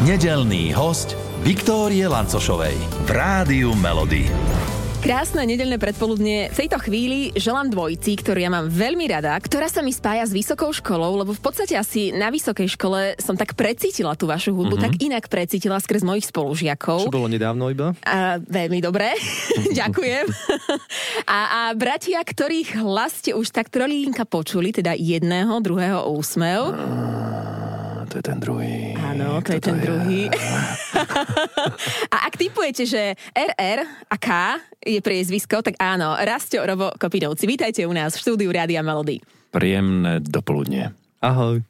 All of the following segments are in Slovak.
Nedelný host Viktórie Lancošovej v Rádiu Melody. Krásne nedelné predpoludne. V tejto chvíli želám dvojici, ktorú ja mám veľmi rada, ktorá sa mi spája s vysokou školou, lebo v podstate asi na vysokej škole som tak precítila tú vašu hudbu, mm-hmm. tak inak precítila skrz mojich spolužiakov. Čo bolo nedávno iba? A, veľmi dobre, ďakujem. a, a bratia, ktorých hlas ste už tak trolilinka počuli, teda jedného, druhého úsmev. To je ten druhý. Áno, to je ten je. druhý. a ak typujete, že RR a K je priezvisko, tak áno, Rastio Robo Kopinovci. Vítajte u nás v štúdiu Rádia Melody. Príjemné dopoludne. Ahoj.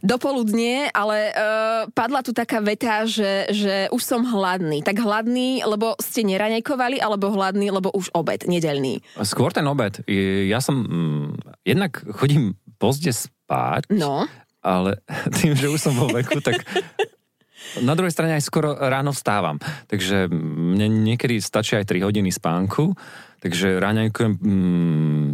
Dopoludne, ale uh, padla tu taká veta, že, že už som hladný. Tak hladný, lebo ste neranejkovali, alebo hladný, lebo už obed, nedelný? Skôr ten obed. Ja som, mm, jednak chodím pozde spať, no ale tým, že už som vo veku, tak na druhej strane aj skoro ráno vstávam. Takže mne niekedy stačí aj 3 hodiny spánku, takže ráňajkujem mm,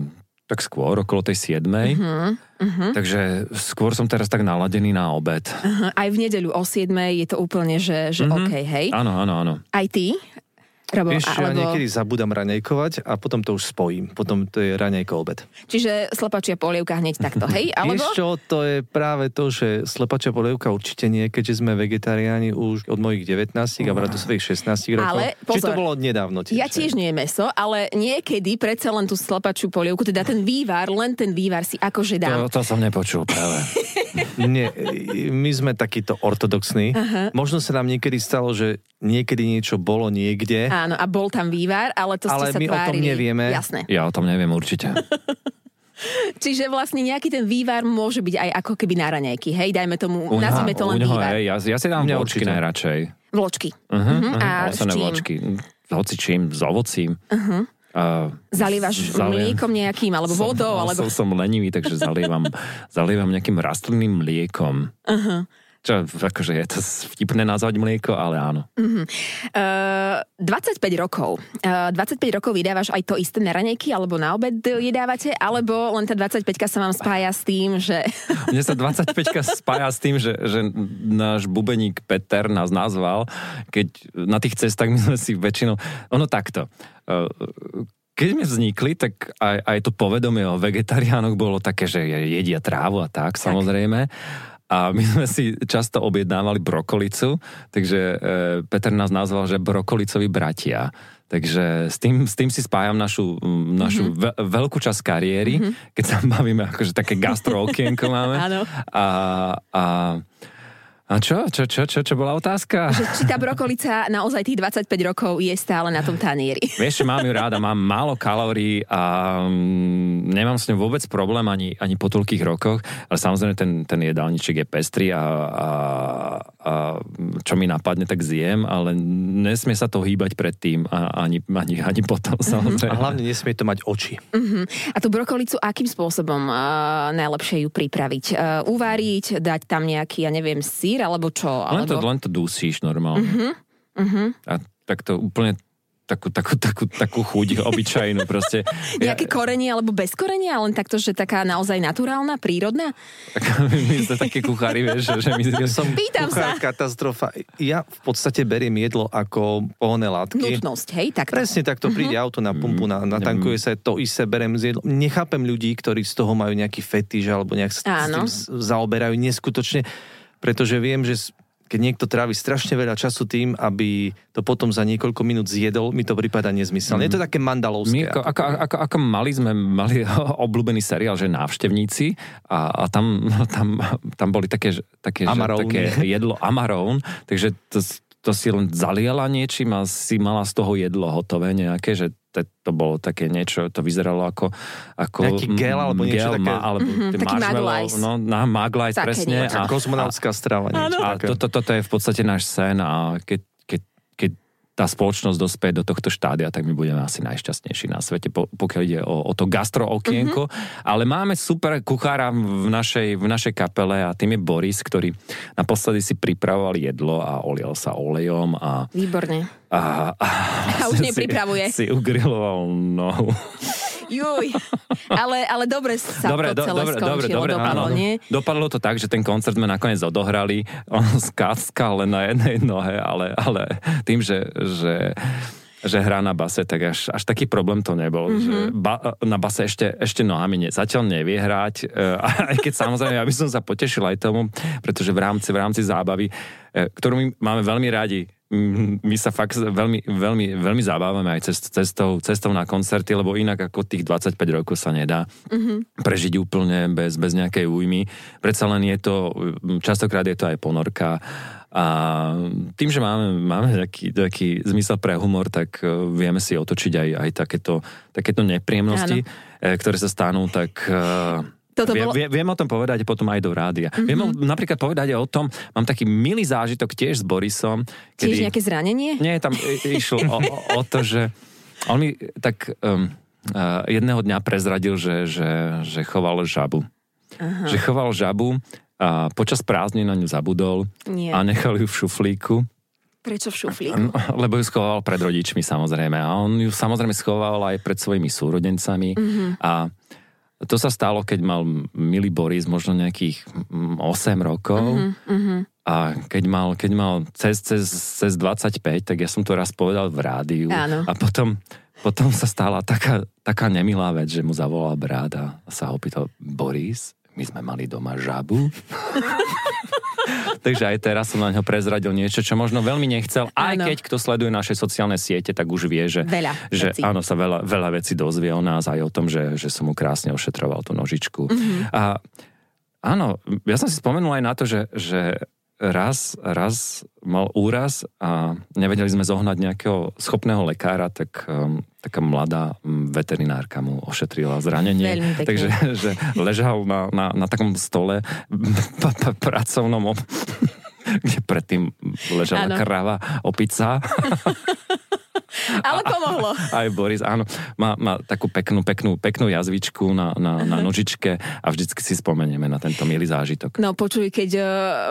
tak skôr, okolo tej 7. Uh-huh, uh-huh. Takže skôr som teraz tak naladený na obed. Uh-huh. Aj v nedeľu o 7. je to úplne, že, že uh-huh. OK, hej? Áno, áno, áno. Aj ty? Robo, Vieš, alebo... ja niekedy zabudám raňajkovať a potom to už spojím. Potom to je raňajko obed. Čiže slepačia polievka hneď takto, hej? Alebo... Vieš čo, to je práve to, že slepačia polievka určite nie, keďže sme vegetariáni už od mojich 19 a do svojich 16 rokov. Ale pozor, Či to bolo nedávno tiež? Ja tiež nie meso, ale niekedy predsa len tú slepačiu polievku, teda ten vývar, len ten vývar si akože dám. To, to som nepočul práve. nie, my sme takíto ortodoxní. Uh-huh. Možno sa nám niekedy stalo, že niekedy niečo bolo niekde. Áno, a bol tam vývar, ale to ale ste sa my tvárili. o tom nevieme. Jasné. Ja o tom neviem určite. Čiže vlastne nejaký ten vývar môže byť aj ako keby na raňajky, hej? Dajme tomu, uňa, nazvime to len vývar. Hej, ja, ja si dám vločky najradšej. Vločky. Uh-huh, uh-huh. A s čím? Vločky. Hoci čím, s ovocím. Uh-huh. Uh, Zalievaš zalievam, mliekom nejakým, alebo som, vodou? Alebo... Som, som lenivý, takže zalievam, zalievam nejakým rastlinným mliekom. Uh-huh. Čo, akože je to vtipné nazvať mlieko, ale áno. Uh-huh. Uh, 25 rokov. Uh, 25 rokov vydávaš aj to isté na ranejky, alebo na obed jedávate, alebo len tá 25 sa vám spája s tým, že... Mne sa 25 spája s tým, že, že náš bubeník Peter nás nazval, keď na tých cestách my sme si väčšinou... Ono takto. Uh, keď sme vznikli, tak aj, aj to povedomie o vegetariánoch bolo také, že jedia trávu a tak, tak. samozrejme. A my sme si často objednávali brokolicu, takže e, Peter nás nazval, že brokolicovi bratia. Takže s tým, s tým si spájam našu, našu mm-hmm. ve, veľkú časť kariéry, mm-hmm. keď sa bavíme, akože také gastro okienko máme. Áno. A, a a čo? Čo, čo, čo, čo bola otázka? Že, či tá brokolica naozaj tých 25 rokov je stále na tom tanieri. Vieš, mám ju ráda, mám málo kalórií a mm, nemám s ňou vôbec problém ani, ani po toľkých rokoch, ale samozrejme ten, ten jedálniček je pestrý a, a, a čo mi napadne, tak zjem, ale nesmie sa to hýbať predtým a ani, ani, ani potom, mm-hmm. samozrejme. A hlavne nesmie to mať oči. Mm-hmm. A tú brokolicu akým spôsobom uh, najlepšie ju pripraviť? Uh, uváriť, dať tam nejaký, ja neviem, sír, alebo čo? Len, to, len to dusíš normálne. Uh-huh. Uh-huh. A tak to úplne takú, takú, takú, takú chuť obyčajnú proste. Nejaké ja, korenie alebo bez korenia, len takto, že taká naozaj naturálna, prírodná? Tak, my sme také kuchári, vieš, že my ja som Pýtam kuchár, sa. katastrofa. Ja v podstate beriem jedlo ako pohonné látky. Nutnosť, hej? Takto. Presne takto uh-huh. príde auto na pumpu, na, natankuje sa, to isté berem z jedlo. Nechápem ľudí, ktorí z toho majú nejaký fetiš alebo nejak s, s tým zaoberajú neskutočne pretože viem, že keď niekto trávi strašne veľa času tým, aby to potom za niekoľko minút zjedol, mi to prípada nezmyselné. Mm. Je to také mandalovské. My ako, ako, ako, ako mali sme mali obľúbený seriál, že návštevníci a, a tam, tam, tam boli také, také, že, také jedlo amarón, takže to, to si len zaliala niečím a si mala z toho jedlo hotové nejaké, že to, to bolo také niečo, to vyzeralo ako... ako Nejaký gel alebo niečo gel, také... Ma, alebo mm-hmm, taký maglajs. No, na maglajs, presne. A, Kozmonautská strava. Niečo, a toto to, to je v podstate náš sen a keď tá spoločnosť dospeje do tohto štádia, tak my budeme asi najšťastnejší na svete, pokiaľ ide o, o to gastro okienko. Mm-hmm. Ale máme super kuchára v našej, v našej kapele a tým je Boris, ktorý naposledy si pripravoval jedlo a olial sa olejom. A, Výborne. A, a, a už nepripravuje. Si, si ugriloval nohu. Juj. Ale, ale dobre sa dobre, to celé dobre, skončilo, dobre, dopadlo, áno. nie? Dopadlo to tak, že ten koncert sme nakoniec odohrali. On skáckal len na jednej nohe, ale, ale tým, že, že že hrá na base, tak až, až taký problém to nebol. Mm-hmm. Že ba, na base ešte, ešte nohami ne, zatiaľ nevie hrať, uh, aj keď samozrejme, ja by som sa potešil aj tomu, pretože v rámci, v rámci zábavy, uh, ktorú my máme veľmi radi, my sa fakt veľmi, veľmi, veľmi zabávame aj cest, cestou, cestou na koncerty, lebo inak ako tých 25 rokov sa nedá mm-hmm. prežiť úplne bez, bez nejakej újmy. Predsa len je to, častokrát je to aj ponorka a tým, že máme, máme taký, taký zmysel pre humor, tak e, vieme si otočiť aj, aj takéto, takéto nepríjemnosti, Áno. E, ktoré sa stanú, tak e, toto bolo... Viem, viem o tom povedať potom aj do rádia. Mm-hmm. Viem napríklad povedať aj o tom, mám taký milý zážitok tiež s Borisom. Kedy... Tiež nejaké zranenie? Nie, tam išlo o, o to, že on mi tak um, uh, jedného dňa prezradil, že, že, že choval žabu. Aha. Že choval žabu a počas prázdnin na ňu zabudol Nie. a nechal ju v šuflíku. Prečo v šuflíku? Lebo ju schoval pred rodičmi samozrejme. A on ju samozrejme schoval aj pred svojimi súrodencami. Mm-hmm. A to sa stalo, keď mal milý Boris možno nejakých 8 mm, rokov mm-hmm. a keď mal, keď mal cez, cez, cez 25, tak ja som to raz povedal v rádiu Áno. a potom, potom sa stala taká, taká nemilá vec, že mu zavolal brat a sa ho opýtal Boris, my sme mali doma žabu. Takže aj teraz som na ňo prezradil niečo, čo možno veľmi nechcel. Aj ano. keď kto sleduje naše sociálne siete, tak už vie, že, veľa že áno, sa veľa, veľa vecí dozvie o nás aj o tom, že, že som mu krásne ošetroval tú nožičku. Mm-hmm. A áno, ja som si spomenul aj na to, že, že raz, raz mal úraz a nevedeli sme zohnať nejakého schopného lekára, tak um, taká mladá veterinárka mu ošetrila zranenie. Takže že ležal na, na, na takom stole p- p- pracovnom, kde predtým ležala ano. krava, opica. Ale pomohlo. Aj Boris, áno. Má, má takú peknú, peknú, peknú jazvičku na, na, na nožičke a vždycky si spomenieme na tento milý zážitok. No počuj, keď uh,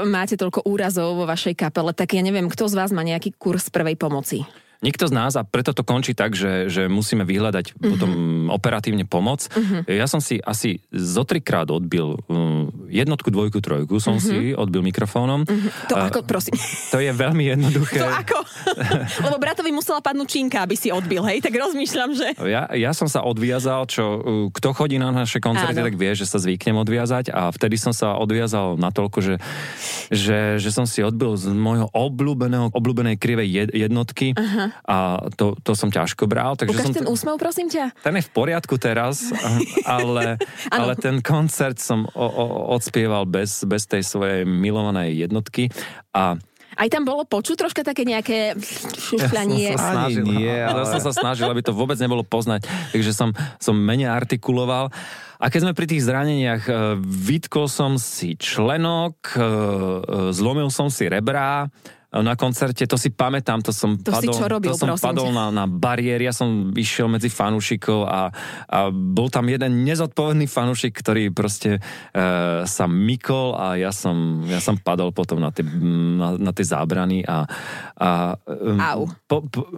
máte toľko úrazov vo vašej kapele, tak ja neviem, kto z vás má nejaký kurz prvej pomoci? Nikto z nás a preto to končí tak, že, že musíme vyhľadať uh-huh. potom operatívne pomoc. Uh-huh. Ja som si asi zo trikrát odbil um, jednotku, dvojku, trojku som uh-huh. si odbil mikrofónom. Uh-huh. To uh, ako, prosím? To je veľmi jednoduché. To ako? Lebo bratovi musela padnúť činka, aby si odbil, hej? Tak rozmýšľam, že... Ja, ja som sa odviazal, čo uh, kto chodí na naše koncerty, Áno. tak vie, že sa zvyknem odviazať a vtedy som sa odviazal natoľko, že, že, že som si odbil z môjho obľúbeného, obľúbenej krivej jednotky. Uh-huh a to, to som ťažko bral. Takže Ukáž som ten t- úsmev, prosím ťa. Ten je v poriadku teraz, ale, ale ten koncert som o, o, odspieval bez, bez tej svojej milovanej jednotky a aj tam bolo počuť troška také nejaké šufľanie. Ja som sa snažil, nie, ale... ja som sa snažil, aby to vôbec nebolo poznať, takže som, som menej artikuloval. A keď sme pri tých zraneniach, e, vytkol som si členok, e, e, zlomil som si rebrá, na koncerte, to si pamätám, to som to padol, si čo robil, to som padol na, na bariéry, ja som išiel medzi fanúšikov a, a bol tam jeden nezodpovedný fanúšik, ktorý proste e, sa mykol a ja som, ja som padol potom na tie, na, na tie zábrany a, a Au. Po, po,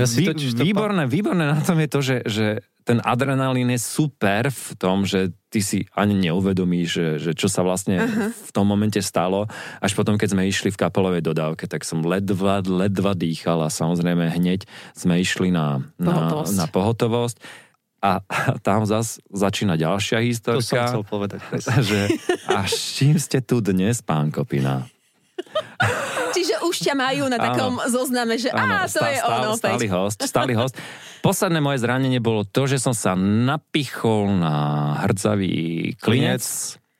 ja vý, výborné, výborné na tom je to, že, že ten adrenalín je super v tom, že ty si ani neuvedomíš, že, že čo sa vlastne uh-huh. v tom momente stalo. Až potom, keď sme išli v kapelovej dodávke, tak som ledva, ledva dýchal a samozrejme hneď sme išli na, na, pohotovosť. na pohotovosť. A, tam zas začína ďalšia historka. To som chcel povedať. Že, a s čím ste tu dnes, pán Kopina? Čiže už ťa majú na takom áno. zozname, že áno, á, to stá, je ono. Stály host, stály host. Posledné moje zranenie bolo to, že som sa napichol na hrdzavý klinec.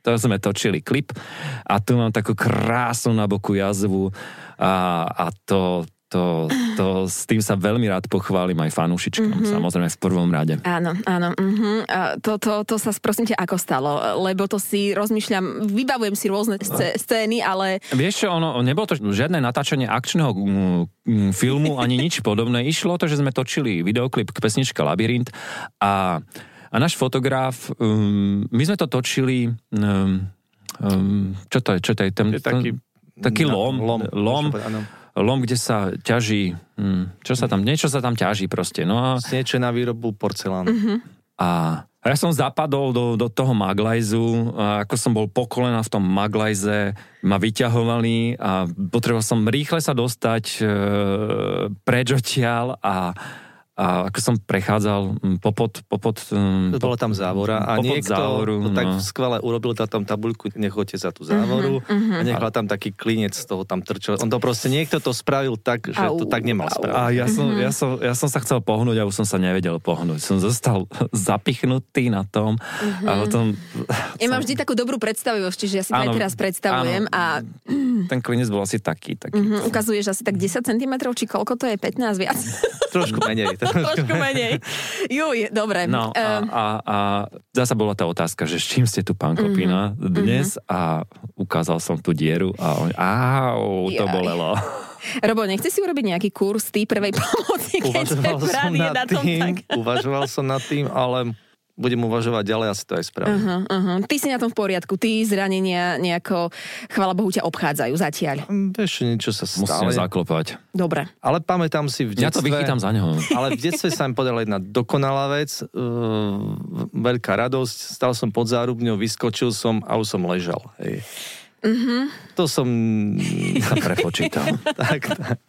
To sme točili klip a tu mám takú krásnu na boku jazvu a, a to, to, to, s tým sa veľmi rád pochválim aj fanúšičkom, mm-hmm. samozrejme v prvom rade. Áno, áno. Mm-hmm. A to, to, to sa prosím ťa ako stalo? Lebo to si rozmýšľam, vybavujem si rôzne scény, ale... Vieš čo, ono, nebolo to žiadne natáčanie akčného mm, mm, filmu ani nič podobné. Išlo to, že sme točili videoklip k pesničke Labyrint a, a náš fotograf, um, my sme to točili, um, um, čo to je, čo to je? Ten, je taký, taký lom, lom, lom, lom lom, kde sa ťaží, hm, čo sa tam, niečo sa tam ťaží proste. No a... Niečo na výrobu porcelánu. Uh-huh. A a ja som zapadol do, do toho maglajzu a ako som bol po kolena v tom maglajze, ma vyťahovali a potreboval som rýchle sa dostať e, preč odtiaľ a a ako som prechádzal mm, popod... popod mm, Bola tam závora a niekto závoru, to tak no. skvele urobil tam tabuľku, nechoďte za tú závoru uh-huh, a nechal tam taký klinec z toho tam trčel. On to proste, niekto to spravil tak, že au, to tak nemal spraviť. A ja som, uh-huh. ja, som, ja som sa chcel pohnúť a už som sa nevedel pohnúť. Som zostal zapichnutý na tom uh-huh. a potom... Ja mám vždy takú dobrú predstavivosť, čiže ja si to aj teraz predstavujem áno, a... Ten klinec bol asi taký. taký. Uh-huh. Ukazuješ asi tak 10 cm, či koľko to je? 15 viac? Trošku menej. Trošku menej. Juj, dobre. No a, a, a zasa bola tá otázka, že s čím ste tu, pán Kopina, mm-hmm. dnes a ukázal som tú dieru a on, áu, to Jaj. bolelo. Robo, nechce si urobiť nejaký kurz tej prvej pomoci, keď uvažoval som nad na tom tým, tak. Uvažoval som nad tým, ale budem uvažovať ďalej, asi to aj spravím. Uh-huh, uh-huh. Ty si na tom v poriadku, ty zranenia nejako, chvala Bohu, ťa obchádzajú zatiaľ. Mm, vieš, niečo sa stalo. Musíme zaklopať. Dobre. Ale pamätám si v detstve... Ja to vychytám za neho. Ale v detstve sa mi podala jedna dokonalá vec, uh, veľká radosť, stal som pod zárubňou, vyskočil som a už som ležal. Hej. Mm-hmm. To som prepočítal. tak, tak.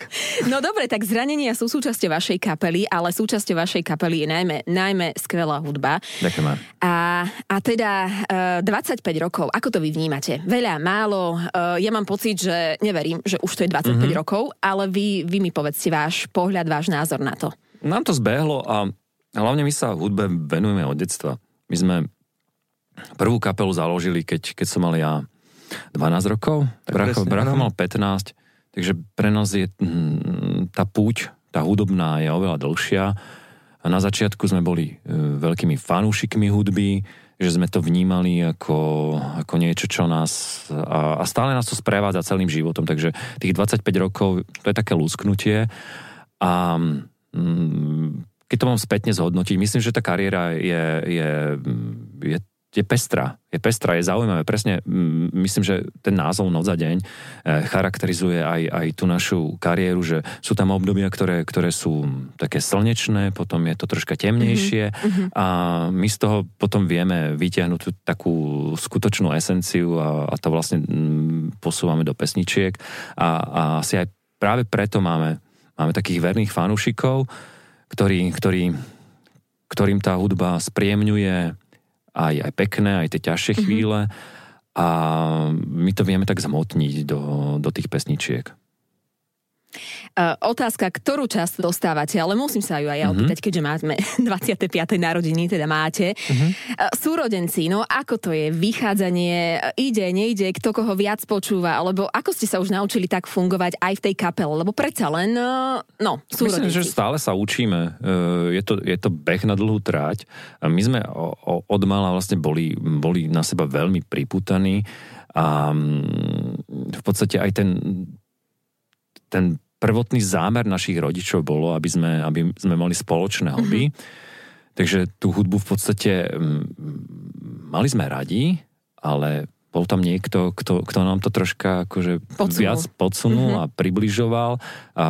No dobre, tak zranenia sú súčasťou vašej kapely, ale súčasťou vašej kapely je najmä, najmä skvelá hudba. Ďakujem. A, a teda eh, 25 rokov, ako to vy vnímate? Veľa, málo? Uh, ja mám pocit, že neverím, že už to je 25 mm-hmm. rokov, ale vy, vy mi povedzte váš pohľad, váš názor na to. Nám to zbehlo a hlavne my sa hudbe venujeme od detstva. My sme prvú kapelu založili, keď, keď som mal ja 12 rokov, Bracho, Bracho mal 15, takže pre nás je mm, tá púť, tá hudobná je oveľa dlhšia. A na začiatku sme boli e, veľkými fanúšikmi hudby, že sme to vnímali ako, ako niečo, čo nás... A, a stále nás to sprevádza celým životom, takže tých 25 rokov, to je také lúsknutie. A mm, keď to mám spätne zhodnotiť, myslím, že tá kariéra je, je, je je pestrá. Je pestrá, je zaujímavé. Presne myslím, že ten názov Noc za deň eh, charakterizuje aj, aj tú našu kariéru, že sú tam obdobia, ktoré, ktoré sú také slnečné, potom je to troška temnejšie mm-hmm. a my z toho potom vieme vytiahnuť tú takú skutočnú esenciu a, a to vlastne posúvame do pesničiek a, a asi aj práve preto máme, máme takých verných fanúšikov, ktorí, ktorí, ktorým tá hudba spriemňuje aj, aj pekné, aj tie ťažšie mm-hmm. chvíle a my to vieme tak zmotniť do, do tých pesničiek. Uh, otázka, ktorú časť dostávate, ale musím sa ju aj ja mhm. opýtať, mm-hmm. keďže máme 25. narodiny, teda máte. Mm-hmm. Uh, súrodenci, no ako to je? Vychádzanie, ide, nejde, kto koho viac počúva, alebo ako ste sa už naučili tak fungovať aj v tej kapele? Lebo predsa len, uh, no, súrodenci. Myslím, že stále sa učíme. Je to, je to beh na dlhú tráť. My sme o, o, od mala vlastne boli, boli na seba veľmi priputaní a mm, v podstate aj ten ten prvotný zámer našich rodičov bolo, aby sme, aby sme mali spoločné hobby. Mm-hmm. Takže tú hudbu v podstate m, mali sme radi, ale bol tam niekto, kto, kto nám to troška akože podsunul. viac podsunul mm-hmm. a približoval. A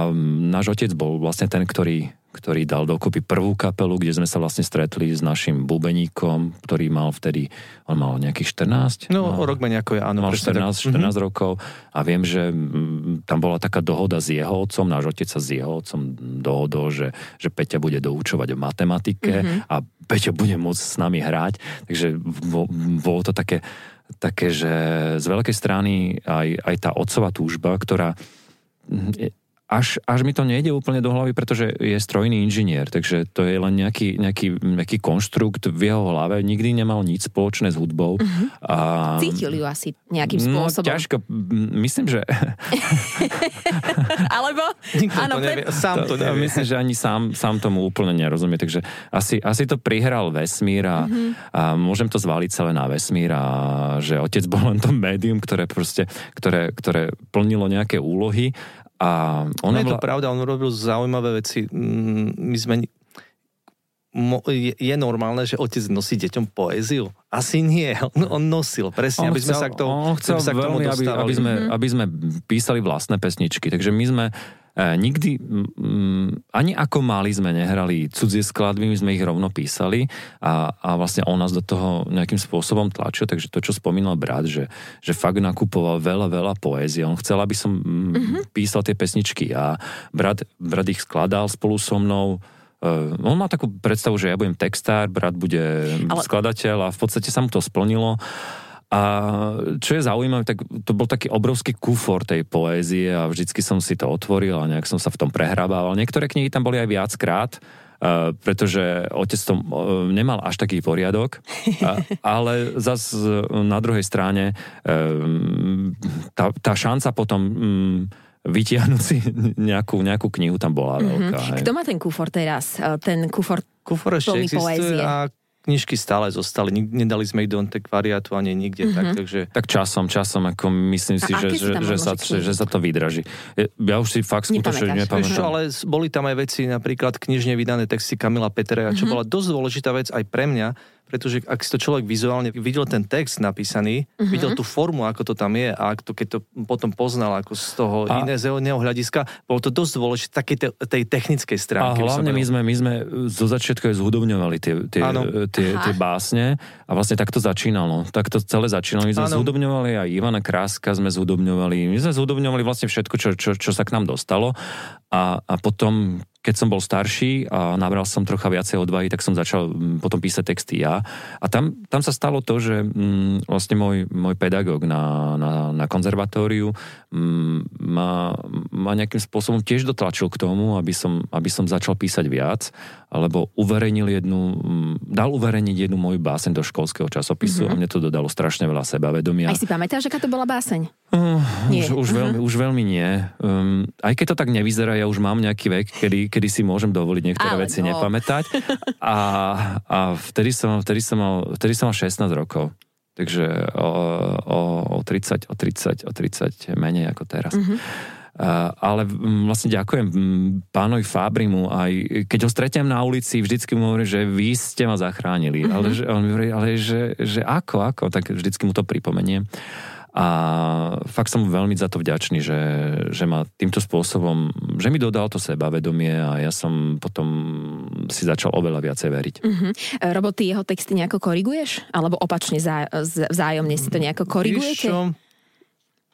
náš otec bol vlastne ten, ktorý ktorý dal dokopy prvú kapelu, kde sme sa vlastne stretli s našim bubeníkom, ktorý mal vtedy, on mal nejakých 14? No, mal, rok menej ako ja, áno. Mal 14, 14 mm-hmm. rokov a viem, že m, tam bola taká dohoda s jeho otcom, náš otec sa s jeho otcom dohodol, že, že Peťa bude doučovať o matematike mm-hmm. a Peťa bude môcť s nami hrať, takže bolo to také, také, že z veľkej strany aj, aj tá otcová túžba, ktorá až, až mi to nejde úplne do hlavy, pretože je strojný inžinier, takže to je len nejaký, nejaký, nejaký konštrukt v jeho hlave, nikdy nemal nič spoločné s hudbou. Uh-huh. A... Cítil ju asi nejakým no, spôsobom. No ťažko, myslím, že... Alebo? Nikto to nevie, sám to, to nevie. Myslím, že ani sám, sám tomu úplne nerozumie, takže asi, asi to prihral vesmír a, uh-huh. a môžem to zvaliť celé na vesmír a že otec bol len to médium, ktoré proste, ktoré, ktoré plnilo nejaké úlohy a ona no je to pravda, on robil zaujímavé veci. Mm, my sme... Je, normálne, že otec nosí deťom poéziu? Asi nie. On, on nosil, presne, on aby sme sa k tomu, on chcel sa k tomu veľmi, aby, aby, sme, mm-hmm. aby sme písali vlastné pesničky. Takže my sme nikdy, mm, ani ako mali sme nehrali cudzie skladby, my sme ich rovno písali a, a vlastne on nás do toho nejakým spôsobom tlačil, takže to, čo spomínal brat, že, že fakt nakupoval veľa, veľa poézie. On chcel, aby som mm-hmm. písal tie pesničky a brat, brat ich skladal spolu so mnou Uh, on má takú predstavu, že ja budem textár, brat bude Ale... skladateľ a v podstate sa mu to splnilo. A čo je zaujímavé, tak to bol taký obrovský kufor tej poézie a vždycky som si to otvoril a nejak som sa v tom prehrabával. Niektoré knihy tam boli aj viackrát, Uh, pretože otec to uh, nemal až taký poriadok, uh, ale zas na druhej strane tá, tá šanca potom um, vytiahnuť si nejakú, nejakú knihu tam bola mm-hmm. veľká. Kto má ten kufor teraz? Ten kufor Kufor ešte existuje poézie. a knižky stále zostali, nedali sme ich do antikvariátu ani nikde, mm-hmm. tak, mhm. takže... Tak časom, časom, ako myslím si, že, že, že, sa, že, že sa to vydraží. Ja už si fakt skutočne nepamätám. ale boli tam aj veci, napríklad knižne vydané texty Kamila Petrea, čo mm-hmm. bola dosť dôležitá vec aj pre mňa, pretože ak si to človek vizuálne videl ten text napísaný, uh-huh. videl tú formu, ako to tam je a ak to, keď to potom poznal ako z toho a... iného hľadiska, bolo to dosť dôležité takej te, tej technickej stránky. A hlavne my sme, my sme zo začiatku zhudobňovali tie, tie, tie, tie básne a vlastne takto začínalo. Takto celé začínalo. My sme ano. zhudobňovali aj Ivana Kráska sme zhudobňovali. My sme zhudobňovali vlastne všetko, čo, čo, čo sa k nám dostalo a, a potom keď som bol starší a nabral som trocha viacej odvahy, tak som začal mm, potom písať texty ja. A tam, tam sa stalo to, že mm, vlastne môj, môj pedagóg na, na, na konzervatóriu mm, ma, ma nejakým spôsobom tiež dotlačil k tomu, aby som, aby som začal písať viac, alebo uverejnil jednu, mm, dal uverejniť jednu moju báseň do školského časopisu mm-hmm. a mne to dodalo strašne veľa sebavedomia. Aj si pamätáš, aká to bola báseň? Uh, nie. Už, už, uh-huh. veľmi, už veľmi nie. Um, aj keď to tak nevyzerá, ja už mám nejaký vek, kedy, kedy si môžem dovoliť niektoré Ale veci no. nepamätať. A, a vtedy, som, vtedy, som mal, vtedy som mal 16 rokov. Takže o, o, o 30, o 30, o 30 menej ako teraz. Uh-huh. Uh, ale vlastne ďakujem pánovi Fábrimu, aj keď ho stretnem na ulici, vždycky mu hovorím, že vy ste ma zachránili. Uh-huh. Ale, že, on mi hovorí, ale že, že ako, ako, tak vždycky mu to pripomeniem. A fakt som mu veľmi za to vďačný, že, že ma týmto spôsobom, že mi dodal to sebavedomie a ja som potom si začal oveľa viacej veriť. Uh-huh. Robo, ty jeho texty nejako koriguješ? Alebo opačne zá, vzájomne si to nejako korigujete? Víš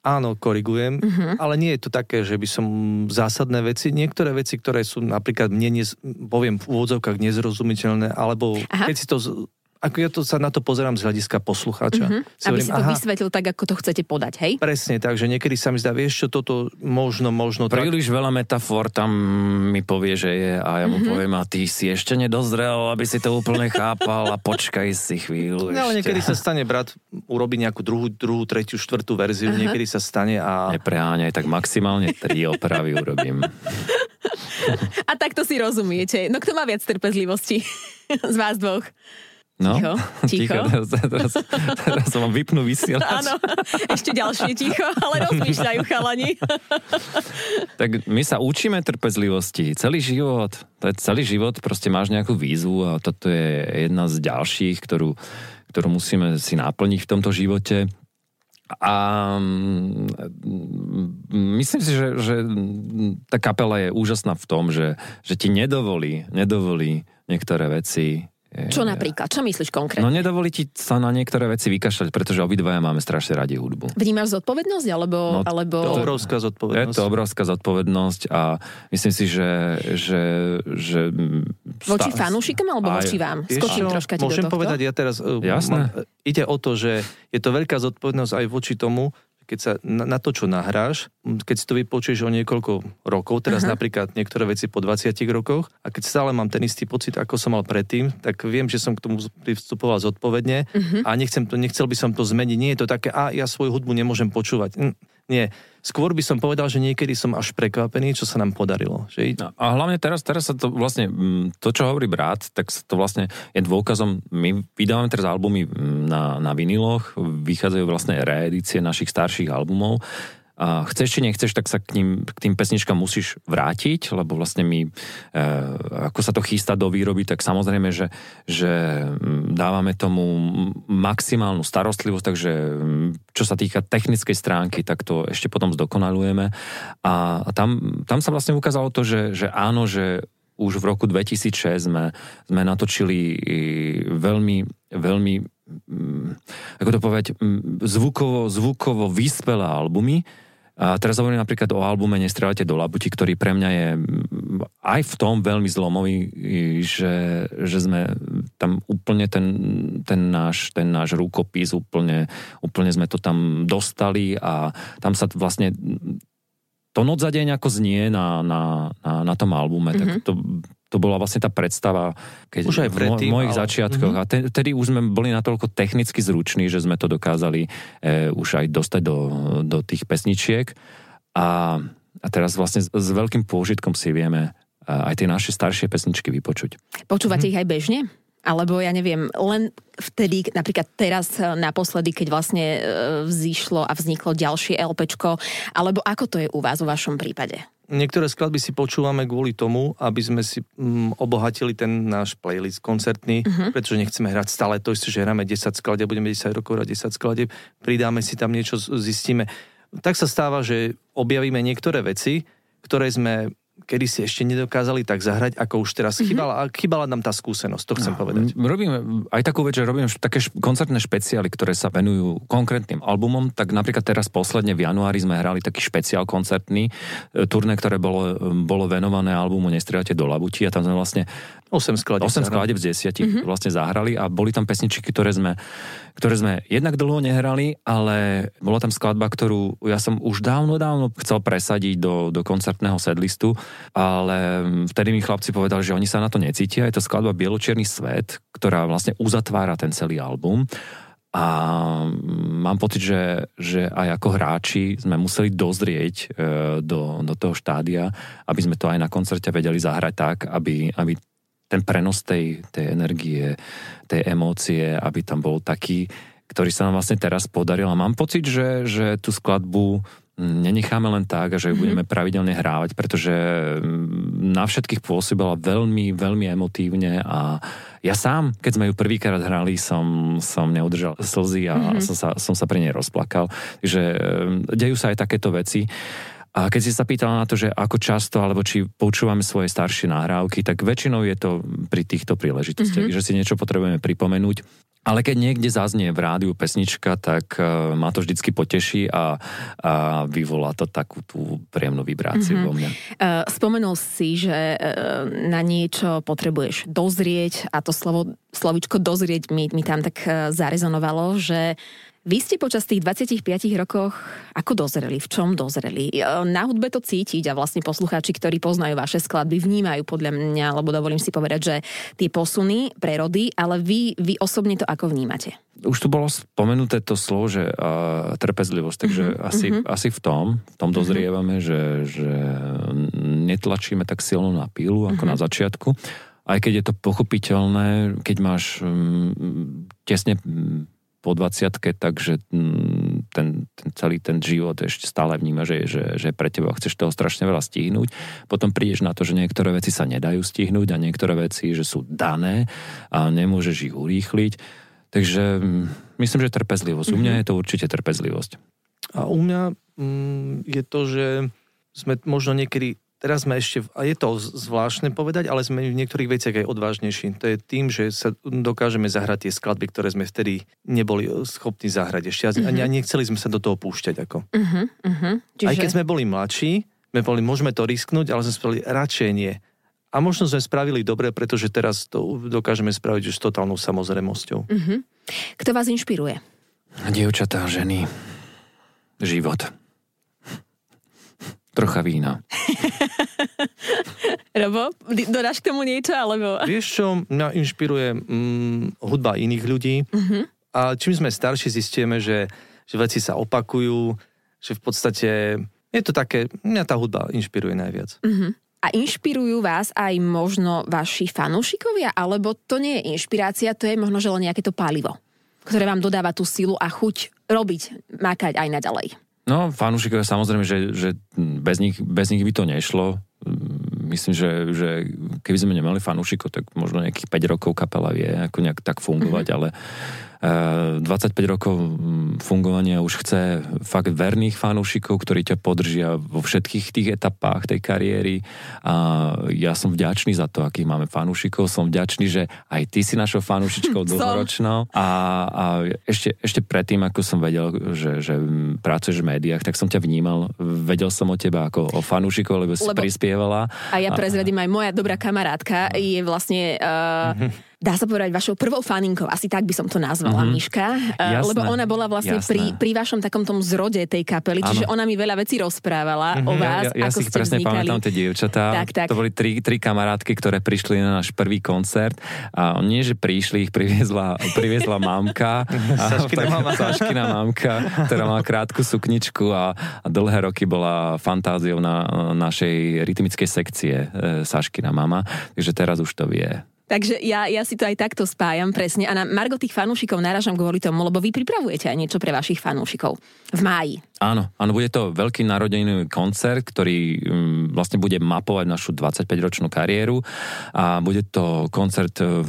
Áno, korigujem, uh-huh. ale nie je to také, že by som zásadné veci, niektoré veci, ktoré sú napríklad mne, nez, poviem v úvodzovkách nezrozumiteľné, alebo Aha. keď si to ako ja to sa na to pozerám z hľadiska poslucháča. Mm-hmm. Aby hovorím, si to aha, vysvetlil tak, ako to chcete podať, hej? Presne, takže niekedy sa mi zdá, vieš čo, toto možno, možno Príliš tak... veľa metafor tam mi povie, že je a ja mu mm-hmm. poviem, a ty si ešte nedozrel, aby si to úplne chápal a počkaj si chvíľu. No, ale niekedy sa stane, brat, urobí nejakú druhú, druhú, tretiu, štvrtú verziu, uh-huh. niekedy sa stane a... Nepreháňaj, tak maximálne tri opravy urobím. A takto si rozumiete. No kto má viac trpezlivosti z vás dvoch? No, ticho. Ticho. ticho. Teraz, teraz, teraz vám vypnú vysielač. Áno, ešte ďalšie ticho, ale rozmýšľajú chalani. tak my sa učíme trpezlivosti celý život. To je celý život, proste máš nejakú výzvu a toto je jedna z ďalších, ktorú, ktorú musíme si naplniť v tomto živote. A mm, myslím si, že, že tá kapela je úžasná v tom, že, že ti nedovolí, nedovolí niektoré veci čo napríklad? Čo myslíš konkrétne? No nedovolí ti sa na niektoré veci vykašľať, pretože obidvaja máme strašne radi hudbu. Vnímaš zodpovednosť? Alebo, no, alebo... To je obrovská zodpovednosť. Je to obrovská zodpovednosť a myslím si, že... že, že voči fanúšikom alebo aj, voči vám? Skočím troška ti Môžem do tohto? povedať, ja teraz... Uh, Jasné. Ide o to, že je to veľká zodpovednosť aj voči tomu, keď sa na, na to, čo nahráš, keď si to vypočuješ o niekoľko rokov, teraz uh-huh. napríklad niektoré veci po 20 rokoch, a keď stále mám ten istý pocit, ako som mal predtým, tak viem, že som k tomu pristupoval zodpovedne uh-huh. a nechcem to, nechcel by som to zmeniť. Nie je to také, a ja svoju hudbu nemôžem počúvať. Nie. Skôr by som povedal, že niekedy som až prekvapený, čo sa nám podarilo. Že... No, a hlavne teraz, teraz sa to vlastne, mm, to čo hovorí brat, tak to vlastne je dôkazom, my vydávame teraz albumy mm, na, na viniloch, vychádzajú vlastne reedície našich starších albumov a chceš či nechceš, tak sa k, ním, k tým pesničkám musíš vrátiť, lebo vlastne my, e, ako sa to chystá do výroby, tak samozrejme, že, že mm, dávame tomu maximálnu starostlivosť, takže mm, čo sa týka technickej stránky, tak to ešte potom zdokonalujeme. A tam, tam sa vlastne ukázalo to, že, že áno, že už v roku 2006 sme, sme natočili veľmi, veľmi mm, ako to povedať, zvukovo, zvukovo vyspelé albumy. A teraz hovorím napríklad o albume Nestrelate do labuti, ktorý pre mňa je mm, aj v tom veľmi zlomový, že, že sme tam úplne ten, ten, náš, ten náš rukopis, úplne, úplne sme to tam dostali a tam sa vlastne to noc za deň ako znie na, na, na, na tom albume, mm-hmm. tak mhm. to, to bola vlastne tá predstava keď už aj predtým, v mojich ale... začiatkoch. Mm-hmm. A te, tedy už sme boli natoľko technicky zruční, že sme to dokázali e, už aj dostať do, do tých pesničiek. A, a teraz vlastne s, s veľkým pôžitkom si vieme aj tie naše staršie pesničky vypočuť. Počúvate mm-hmm. ich aj bežne? Alebo ja neviem, len vtedy, napríklad teraz e, naposledy, keď vlastne e, vzýšlo a vzniklo ďalšie LPčko, alebo ako to je u vás, v vašom prípade? Niektoré skladby si počúvame kvôli tomu, aby sme si mm, obohatili ten náš playlist koncertný, uh-huh. pretože nechceme hrať stále to isté, že hráme 10 skladeb, budeme 10 rokov hrať 10 skladeb, pridáme si tam niečo, zistíme. Tak sa stáva, že objavíme niektoré veci, ktoré sme kedy si ešte nedokázali tak zahrať, ako už teraz mm-hmm. chýbala. A chýbala nám tá skúsenosť, to chcem no, povedať. Robíme aj takú vec, že robíme také koncertné špeciály, ktoré sa venujú konkrétnym albumom. Tak napríklad teraz posledne v januári sme hrali taký špeciál koncertný e, turné, ktoré bolo, bolo venované albumu Nestriate do labuti a tam sme vlastne 8 skladeb. 8 skladeb z 10 mm-hmm. vlastne zahrali a boli tam pesničky, ktoré sme, ktoré sme jednak dlho nehrali, ale bola tam skladba, ktorú ja som už dávno, dávno chcel presadiť do, do koncertného sedlistu, ale vtedy mi chlapci povedali, že oni sa na to necítia. Je to skladba Bieločierny svet, ktorá vlastne uzatvára ten celý album. A mám pocit, že, že aj ako hráči sme museli dozrieť e, do, do toho štádia, aby sme to aj na koncerte vedeli zahrať tak, aby, aby ten prenos tej, tej energie, tej emócie, aby tam bol taký, ktorý sa nám vlastne teraz podaril. A mám pocit, že, že tú skladbu nenecháme len tak že ju mm-hmm. budeme pravidelne hrávať, pretože na všetkých pôsobila veľmi, veľmi emotívne a ja sám, keď sme ju prvýkrát hrali, som, som neudržal slzy a mm-hmm. som, sa, som sa pre nej rozplakal. Takže dejú sa aj takéto veci. A keď si sa pýtala na to, že ako často, alebo či počúvame svoje staršie nahrávky, tak väčšinou je to pri týchto príležitostiach, mm-hmm. že si niečo potrebujeme pripomenúť. Ale keď niekde zaznie v rádiu pesnička, tak uh, ma to vždycky poteší a, a vyvolá to takú tú príjemnú vibráciu mm-hmm. vo mne. Uh, spomenul si, že uh, na niečo potrebuješ dozrieť a to slovo, slovičko dozrieť mi, mi tam tak uh, zarezonovalo, že vy ste počas tých 25 rokoch ako dozreli? V čom dozreli? Na hudbe to cítiť a vlastne poslucháči, ktorí poznajú vaše skladby, vnímajú podľa mňa, lebo dovolím si povedať, že tie posuny, prerody, ale vy, vy osobne to ako vnímate? Už tu bolo spomenuté to slovo, že uh, trpezlivosť, takže uh-huh, asi, uh-huh. asi v tom, v tom mhm. dozrievame, uh-huh. že, že netlačíme tak silno na pílu ako uh-huh. na začiatku. Aj keď je to pochopiteľné, keď máš um, tesne po 20 takže mm, ten, ten celý ten život ešte stále vníma, že, že, že pre teba chceš toho strašne veľa stihnúť. Potom prídeš na to, že niektoré veci sa nedajú stihnúť a niektoré veci, že sú dané a nemôžeš ich urýchliť. Takže mm, myslím, že trpezlivosť. U mňa mhm. je to určite trpezlivosť. A u mňa mm, je to, že sme možno niekedy Teraz sme ešte, a je to zvláštne povedať, ale sme v niektorých veciach aj odvážnejší. To je tým, že sa dokážeme zahrať tie skladby, ktoré sme vtedy neboli schopní zahrať ešte. Uh-huh. A nechceli sme sa do toho púšťať. Ako. Uh-huh, uh-huh. Čiže... Aj keď sme boli mladší, sme boli, môžeme to risknúť, ale sme spravili radšej nie. A možno sme spravili dobre, pretože teraz to dokážeme spraviť už s totálnou samozremosťou. Uh-huh. Kto vás inšpiruje? Dievčatá, ženy, život trocha vína. Robo, dodáš k tomu niečo, alebo... Vieš čo, mňa inšpiruje mm, hudba iných ľudí uh-huh. a čím sme starší zistíme, že, že veci sa opakujú, že v podstate je to také, mňa tá hudba inšpiruje najviac. Uh-huh. A inšpirujú vás aj možno vaši fanúšikovia, alebo to nie je inšpirácia, to je možno, že len nejaké to palivo, ktoré vám dodáva tú silu a chuť robiť, makať aj naďalej? No, fanúšikovia samozrejme, že, že bez, nich, bez nich by to nešlo. Myslím, že, že keby sme nemali fanúšikov, tak možno nejakých 5 rokov kapela vie ako nejak tak fungovať, mm-hmm. ale 25 rokov mm, fungovania už chce fakt verných fanúšikov, ktorí ťa podržia vo všetkých tých etapách tej kariéry. A ja som vďačný za to, akých máme fanúšikov, som vďačný, že aj ty si našou fanúšičkou dlhoročnou a, a ešte, ešte predtým, ako som vedel, že, že pracuješ v médiách, tak som ťa vnímal, vedel som o teba ako o fanúšikov, lebo si lebo prispievala. A ja prezradím aj moja dobrá kamarátka. Je vlastne uh, dá sa povedať, vašou prvou faninkou, asi tak by som to nazvala, mm-hmm. Miška, uh, lebo ona bola vlastne pri, pri vašom takom tom zrode tej kapely, čiže ona mi veľa vecí rozprávala mm-hmm. o vás, ja, ja, ja ako si ste presne vznikali. pamätám tie dievčatá, tak, tak. to boli tri, tri kamarátky, ktoré prišli na náš prvý koncert a nie, že prišli, ich priviezla, priviezla mamka, Saškina, mama. Saškina mamka, ktorá mala krátku sukničku a, a dlhé roky bola fantáziou na našej rytmickej sekcie e, Saškina mama, takže teraz už to vie. Takže ja, ja si to aj takto spájam presne. A na Margo tých fanúšikov naražam kvôli tomu, lebo vy pripravujete aj niečo pre vašich fanúšikov v máji. Áno, áno, bude to veľký narodený koncert, ktorý um, vlastne bude mapovať našu 25-ročnú kariéru a bude to koncert v,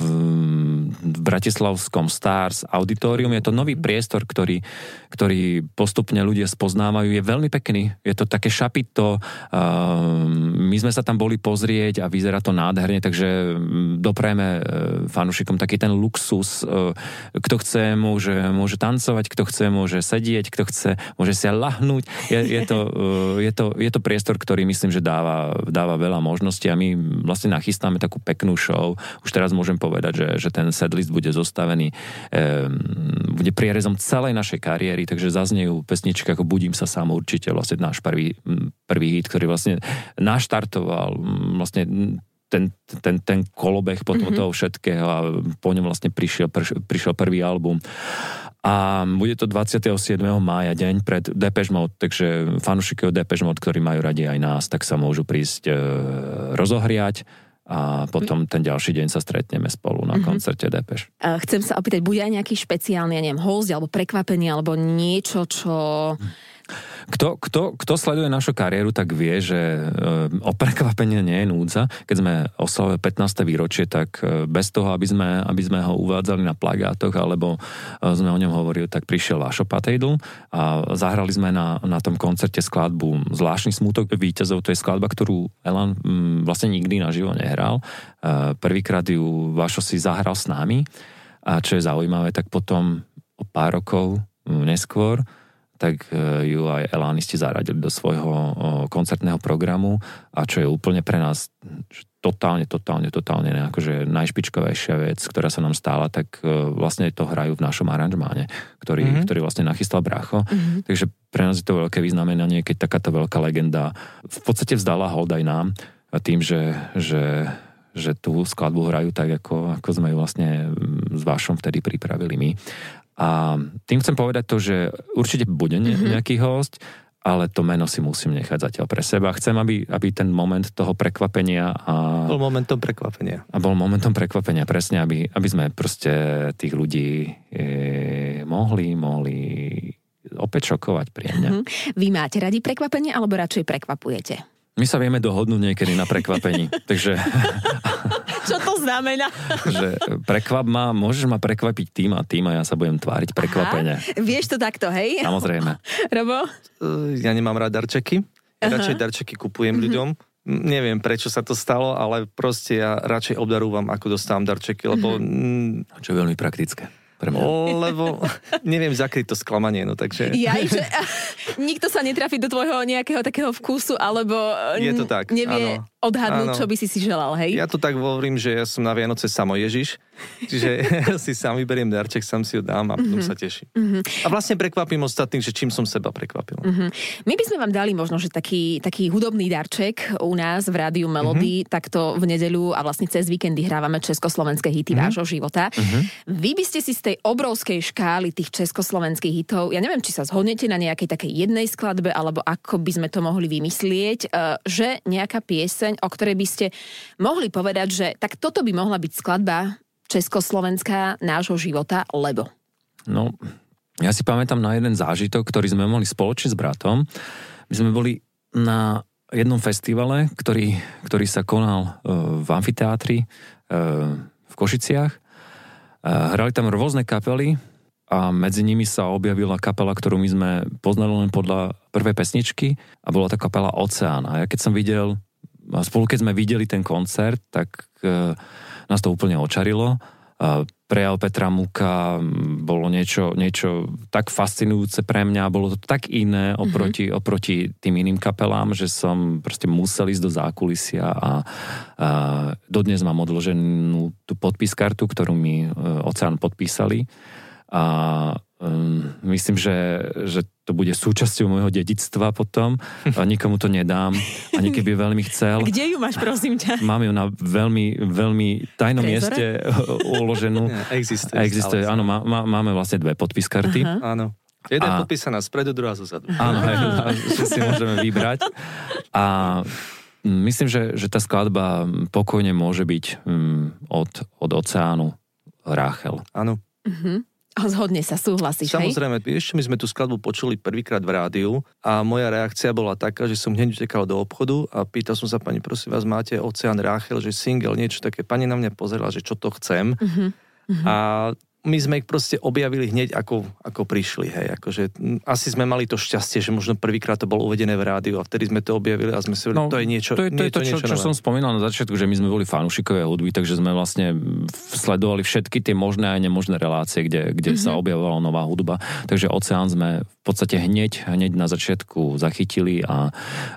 v Bratislavskom Stars Auditorium. Je to nový priestor, ktorý, ktorý postupne ľudia spoznávajú. Je veľmi pekný, je to také šapito. Uh, my sme sa tam boli pozrieť a vyzerá to nádherne, takže doprajeme uh, fanúšikom taký ten luxus. Uh, kto chce, môže, môže tancovať, kto chce, môže sedieť, kto chce, môže si lahnúť. Je, je, to, eh, je, to, je to priestor, ktorý myslím, že dáva, dáva veľa možností a my vlastne nachystáme takú peknú show. Už teraz môžem povedať, že, že ten setlist bude zostavený, bude prierezom celej našej kariéry, takže zaznejú pesničky ako Budím sa sám určite, vlastne náš prvý, prvý hit, ktorý vlastne naštartoval vlastne ten, ten, ten kolobeh potom mm-hmm. toho všetkého a po ňom vlastne prišiel, prišiel prvý album a bude to 27. mája, deň pred Depeche Mode, takže fanúšiky od Depeche Mode, ktorí majú radi aj nás, tak sa môžu prísť e, rozohriať a potom ten ďalší deň sa stretneme spolu na mm-hmm. koncerte Depeš. Chcem sa opýtať, bude aj nejaký špeciálny, ja neviem, host alebo prekvapenie, alebo niečo, čo... Mm kto, kto, kto sleduje našu kariéru, tak vie, že e, o prekvapenie nie je núdza. Keď sme oslavili 15. výročie, tak e, bez toho, aby sme, aby sme ho uvádzali na plagátoch alebo e, sme o ňom hovorili, tak prišiel Vašo Patejdl a zahrali sme na, na tom koncerte skladbu Zvláštny smútok víťazov. To je skladba, ktorú Elan vlastne nikdy naživo nehral. Prvýkrát ju Vašo si zahral s nami a čo je zaujímavé, tak potom o pár rokov neskôr tak e, ju aj elánisti zaradili do svojho koncertného programu a čo je úplne pre nás totálne, totálne, totálne akože najšpičkovejšia vec, ktorá sa nám stála, tak e, vlastne to hrajú v našom aranžmáne, ktorý, mm-hmm. ktorý vlastne nachystal Bracho. Mm-hmm. Takže pre nás je to veľké vyznamenanie, keď takáto veľká legenda v podstate vzdala hold aj nám tým, že, že že tú skladbu hrajú tak, ako, ako sme ju vlastne s Vášom vtedy pripravili my. A tým chcem povedať to, že určite bude mhm. nejaký host, ale to meno si musím nechať zatiaľ pre seba. Chcem, aby, aby ten moment toho prekvapenia a... Bol momentom prekvapenia. A bol momentom prekvapenia, presne, aby, aby sme proste tých ľudí e, mohli, mohli opäť šokovať príjemne. Mm-hmm. Vy máte radi prekvapenie, alebo radšej prekvapujete? My sa vieme dohodnúť niekedy na prekvapení, takže... Čo to znamená? že prekvap ma, môžeš ma prekvapiť tým a tým a ja sa budem tváriť prekvapenie. Aha, vieš to takto, hej? Samozrejme. Robo? Ja nemám rád darčeky. Ja radšej darčeky kupujem mm-hmm. ľuďom. Neviem, prečo sa to stalo, ale proste ja radšej obdarúvam, ako dostávam darčeky, lebo... Mm-hmm. Čo je veľmi praktické pre mňa. Lebo neviem zakryť to sklamanie, no takže... Ja, že nikto sa netrafi do tvojho nejakého takého vkusu, alebo Je to tak, nevie áno. Odhadnúť, áno. čo by si si želal, hej? Ja to tak hovorím, že ja som na Vianoce samo Ježiš, čiže ja si sám vyberiem darček, sám si ho dám a potom mm-hmm. sa teším. Mm-hmm. A vlastne prekvapím ostatných, že čím som seba prekvapil. Mm-hmm. My by sme vám dali možno, že taký, taký hudobný darček u nás v Rádiu Melody, mm-hmm. takto v nedeľu a vlastne cez víkendy hrávame československé hity mm-hmm. vášho života. Mm-hmm. Vy by ste si z tej obrovskej škály tých československých hitov, ja neviem, či sa zhodnete na nejakej takej jednej skladbe, alebo ako by sme to mohli vymyslieť, eh, že nejaká pieseň, o ktorej by ste mohli povedať, že tak toto by mohla byť skladba československá nášho života, lebo? No, ja si pamätám na jeden zážitok, ktorý sme mali spoločne s bratom. My sme boli na jednom festivale, ktorý, ktorý sa konal v amfiteátri v Košiciach. Hrali tam rôzne kapely, a medzi nimi sa objavila kapela, ktorú my sme poznali len podľa prvej pesničky a bola tá kapela Oceán. A ja keď som videl, spolu keď sme videli ten koncert, tak e, nás to úplne očarilo. A prejav Petra Muka bolo niečo, niečo tak fascinujúce pre mňa, bolo to tak iné oproti, mm-hmm. oproti tým iným kapelám, že som proste musel ísť do zákulisia a, a dodnes mám odloženú tú podpískartu, ktorú mi e, Oceán podpísali a um, myslím, že, že to bude súčasťou môjho dedictva potom a nikomu to nedám, ani keby veľmi chcel. Kde ju máš, prosím ťa? Mám ju na veľmi, veľmi tajnom Trezore? mieste uloženú. existuje. Existuje, áno, má, má, máme vlastne dve podpis karty. Uh-huh. Áno. Jedna je podpísaná spredu, druhá zadu. Áno, hej, si môžeme vybrať. A myslím, že, že tá skladba pokojne môže byť um, od, od oceánu Ráchel. Áno. Uh-huh. Zhodne sa, súhlasíš, Samozrejme, hej? ešte my sme tú skladbu počuli prvýkrát v rádiu a moja reakcia bola taká, že som hneď utekal do obchodu a pýtal som sa pani, prosím vás, máte Oceán Ráchel, že single, niečo také. Pani na mňa pozerala, že čo to chcem. Uh-huh. Uh-huh. A my sme ich proste objavili hneď, ako, ako prišli. Hej. Akože, asi sme mali to šťastie, že možno prvýkrát to bolo uvedené v rádiu a vtedy sme to objavili a sme si no, to je niečo To je to, je to čo, čo som spomínal na začiatku, že my sme boli fanúšikovia hudby, takže sme vlastne sledovali všetky tie možné a nemožné relácie, kde, kde mm-hmm. sa objavovala nová hudba. Takže Oceán sme v podstate hneď, hneď na začiatku zachytili a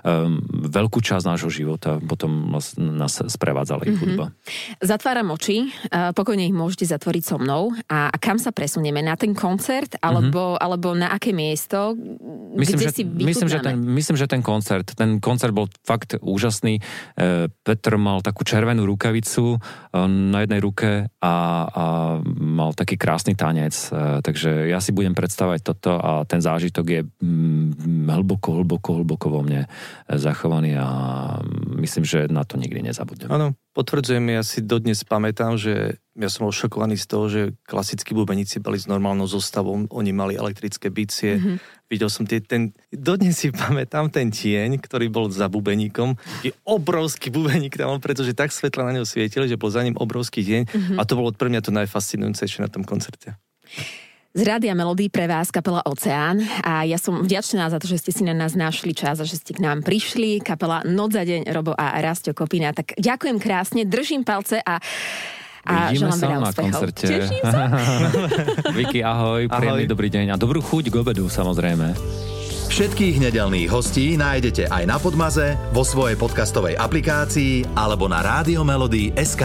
um, veľkú časť nášho života potom nás sprevádzala ich mm-hmm. hudba. Zatváram oči, pokojne ich môžete zatvoriť so mnou a, a kam sa presunieme? Na ten koncert alebo, mm-hmm. alebo na aké miesto? Myslím, kde že, si myslím, že ten, myslím, že ten koncert, ten koncert bol fakt úžasný. E, Petr mal takú červenú rukavicu e, na jednej ruke a, a mal taký krásny tanec, e, takže ja si budem predstavať toto a ten zážitok zážitok je mm, hlboko, hlboko, hlboko vo mne zachovaný a myslím, že na to nikdy nezabudnem. Áno, potvrdzujem, ja si dodnes pamätám, že ja som bol šokovaný z toho, že klasickí bubeníci boli s normálnou zostavou, oni mali elektrické bicie, mm-hmm. videl som tie, ten, dodnes si pamätám ten tieň, ktorý bol za bubeníkom, je obrovský bubeník tam, pretože tak svetla na neho svietili, že bol za ním obrovský tieň mm-hmm. a to bolo pre mňa to najfascinujúcejšie na tom koncerte. Z Rádia Melody pre vás kapela Oceán a ja som vďačná za to, že ste si na nás našli čas a že ste k nám prišli. Kapela Noc za deň, Robo a Rastio Kopina. Tak ďakujem krásne, držím palce a a Vidíme sa na koncerte. Teším sa. Vicky, ahoj, ahoj, príjemný dobrý deň a dobrú chuť k obedu samozrejme. Všetkých nedelných hostí nájdete aj na Podmaze, vo svojej podcastovej aplikácii alebo na SK.